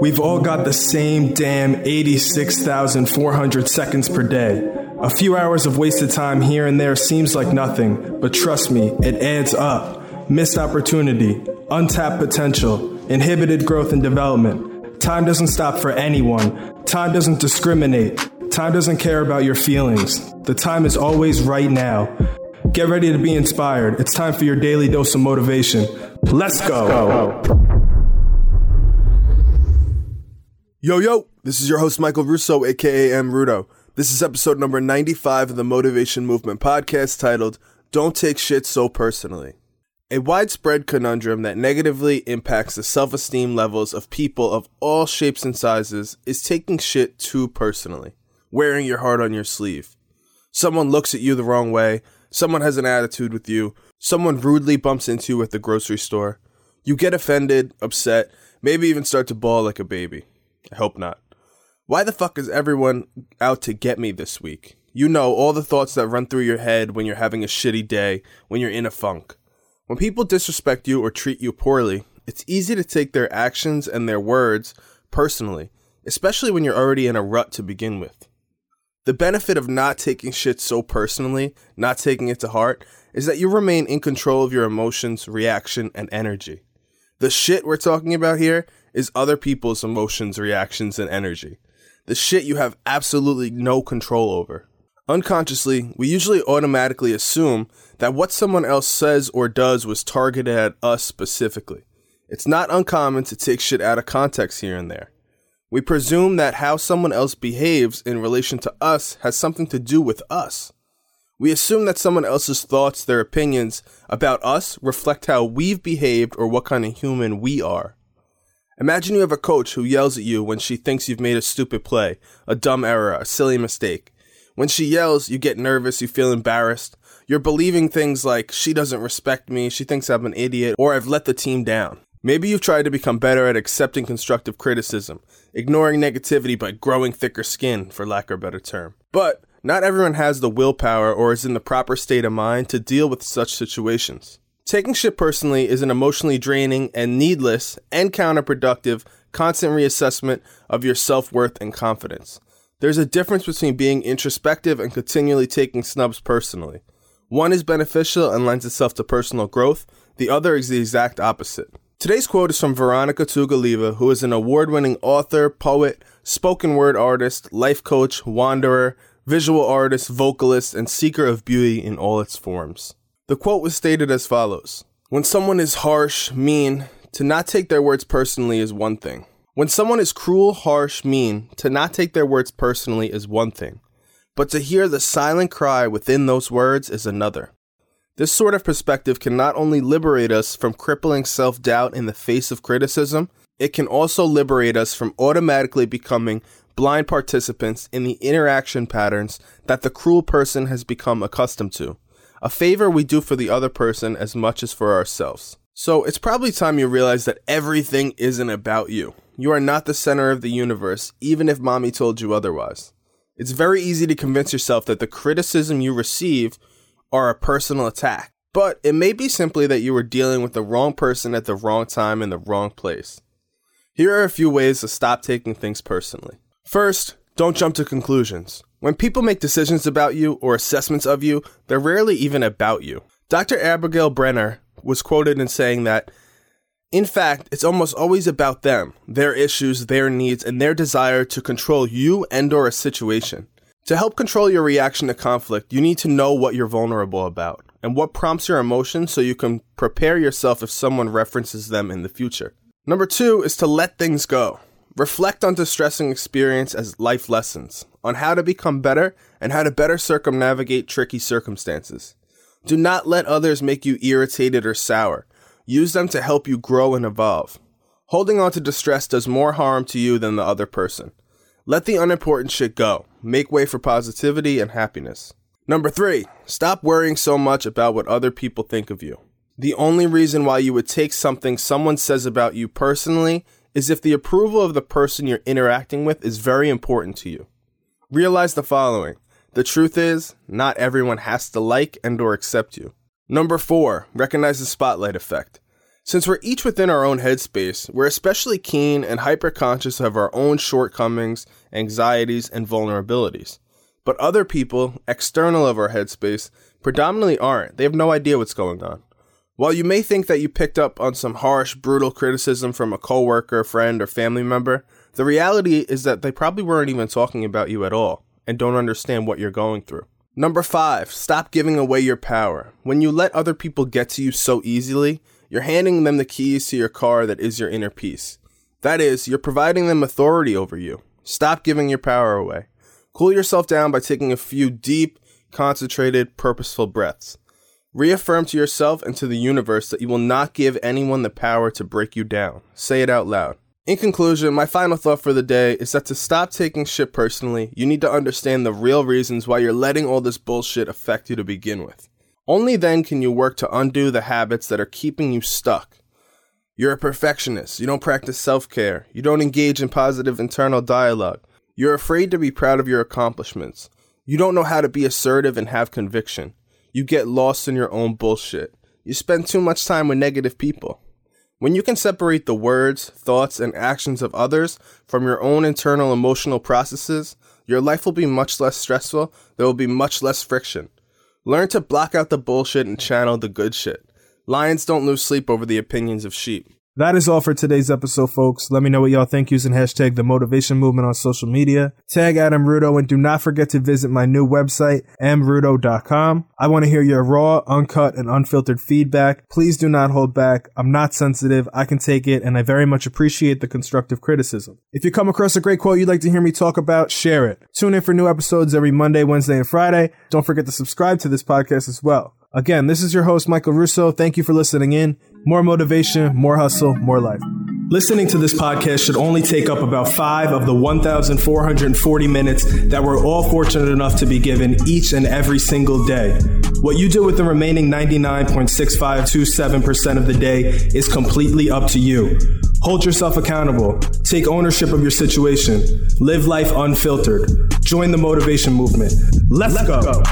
We've all got the same damn 86,400 seconds per day. A few hours of wasted time here and there seems like nothing, but trust me, it adds up. Missed opportunity, untapped potential, inhibited growth and development. Time doesn't stop for anyone. Time doesn't discriminate. Time doesn't care about your feelings. The time is always right now. Get ready to be inspired. It's time for your daily dose of motivation. Let's go. Yo, yo, this is your host, Michael Russo, aka M. Rudo. This is episode number 95 of the Motivation Movement podcast titled, Don't Take Shit So Personally. A widespread conundrum that negatively impacts the self esteem levels of people of all shapes and sizes is taking shit too personally, wearing your heart on your sleeve. Someone looks at you the wrong way, someone has an attitude with you, someone rudely bumps into you at the grocery store. You get offended, upset, maybe even start to bawl like a baby. I hope not. Why the fuck is everyone out to get me this week? You know, all the thoughts that run through your head when you're having a shitty day, when you're in a funk. When people disrespect you or treat you poorly, it's easy to take their actions and their words personally, especially when you're already in a rut to begin with. The benefit of not taking shit so personally, not taking it to heart, is that you remain in control of your emotions, reaction, and energy. The shit we're talking about here is other people's emotions, reactions, and energy the shit you have absolutely no control over. Unconsciously, we usually automatically assume that what someone else says or does was targeted at us specifically. It's not uncommon to take shit out of context here and there. We presume that how someone else behaves in relation to us has something to do with us. We assume that someone else's thoughts, their opinions about us reflect how we've behaved or what kind of human we are. Imagine you have a coach who yells at you when she thinks you've made a stupid play, a dumb error, a silly mistake. When she yells, you get nervous, you feel embarrassed. You're believing things like, she doesn't respect me, she thinks I'm an idiot, or I've let the team down. Maybe you've tried to become better at accepting constructive criticism, ignoring negativity by growing thicker skin, for lack of a better term. But not everyone has the willpower or is in the proper state of mind to deal with such situations. Taking shit personally is an emotionally draining and needless and counterproductive constant reassessment of your self worth and confidence. There's a difference between being introspective and continually taking snubs personally. One is beneficial and lends itself to personal growth, the other is the exact opposite. Today's quote is from Veronica Tugaleva, who is an award winning author, poet, spoken word artist, life coach, wanderer, visual artist, vocalist, and seeker of beauty in all its forms. The quote was stated as follows When someone is harsh, mean, to not take their words personally is one thing. When someone is cruel, harsh, mean, to not take their words personally is one thing. But to hear the silent cry within those words is another. This sort of perspective can not only liberate us from crippling self doubt in the face of criticism, it can also liberate us from automatically becoming blind participants in the interaction patterns that the cruel person has become accustomed to a favor we do for the other person as much as for ourselves. So it's probably time you realize that everything isn't about you. You are not the center of the universe, even if mommy told you otherwise. It's very easy to convince yourself that the criticism you receive are a personal attack, but it may be simply that you were dealing with the wrong person at the wrong time in the wrong place. Here are a few ways to stop taking things personally. First, don't jump to conclusions. When people make decisions about you or assessments of you, they're rarely even about you. Dr. Abigail Brenner was quoted in saying that, in fact, it's almost always about them, their issues, their needs, and their desire to control you and or a situation. To help control your reaction to conflict, you need to know what you're vulnerable about and what prompts your emotions so you can prepare yourself if someone references them in the future. Number two is to let things go. Reflect on distressing experience as life lessons, on how to become better and how to better circumnavigate tricky circumstances. Do not let others make you irritated or sour. Use them to help you grow and evolve. Holding on to distress does more harm to you than the other person. Let the unimportant shit go. Make way for positivity and happiness. Number three, stop worrying so much about what other people think of you. The only reason why you would take something someone says about you personally is if the approval of the person you're interacting with is very important to you. Realize the following. The truth is, not everyone has to like and or accept you. Number 4, recognize the spotlight effect. Since we're each within our own headspace, we're especially keen and hyperconscious of our own shortcomings, anxieties, and vulnerabilities. But other people, external of our headspace, predominantly aren't. They have no idea what's going on. While you may think that you picked up on some harsh, brutal criticism from a coworker, friend, or family member, the reality is that they probably weren't even talking about you at all and don't understand what you're going through. Number five, stop giving away your power. When you let other people get to you so easily, you're handing them the keys to your car that is your inner peace. That is, you're providing them authority over you. Stop giving your power away. Cool yourself down by taking a few deep, concentrated, purposeful breaths. Reaffirm to yourself and to the universe that you will not give anyone the power to break you down. Say it out loud. In conclusion, my final thought for the day is that to stop taking shit personally, you need to understand the real reasons why you're letting all this bullshit affect you to begin with. Only then can you work to undo the habits that are keeping you stuck. You're a perfectionist. You don't practice self care. You don't engage in positive internal dialogue. You're afraid to be proud of your accomplishments. You don't know how to be assertive and have conviction. You get lost in your own bullshit. You spend too much time with negative people. When you can separate the words, thoughts, and actions of others from your own internal emotional processes, your life will be much less stressful. There will be much less friction. Learn to block out the bullshit and channel the good shit. Lions don't lose sleep over the opinions of sheep. That is all for today's episode, folks. Let me know what y'all think using hashtag the motivation movement on social media. Tag Adam Rudo and do not forget to visit my new website, mrudo.com. I want to hear your raw, uncut, and unfiltered feedback. Please do not hold back. I'm not sensitive. I can take it and I very much appreciate the constructive criticism. If you come across a great quote you'd like to hear me talk about, share it. Tune in for new episodes every Monday, Wednesday, and Friday. Don't forget to subscribe to this podcast as well. Again, this is your host, Michael Russo. Thank you for listening in. More motivation, more hustle, more life. Listening to this podcast should only take up about five of the 1,440 minutes that we're all fortunate enough to be given each and every single day. What you do with the remaining 99.6527% of the day is completely up to you. Hold yourself accountable. Take ownership of your situation. Live life unfiltered. Join the motivation movement. Let's, Let's go. go.